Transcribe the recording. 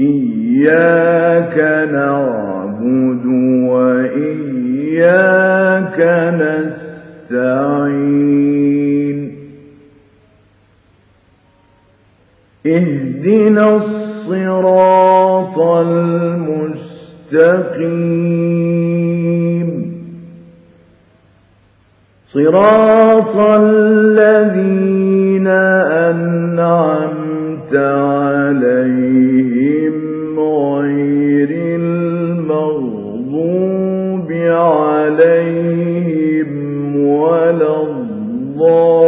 إياك نعبد وإياك نستعين اهدنا الصراط المستقيم صراط الذين أنعمت عليهم ولا الضالين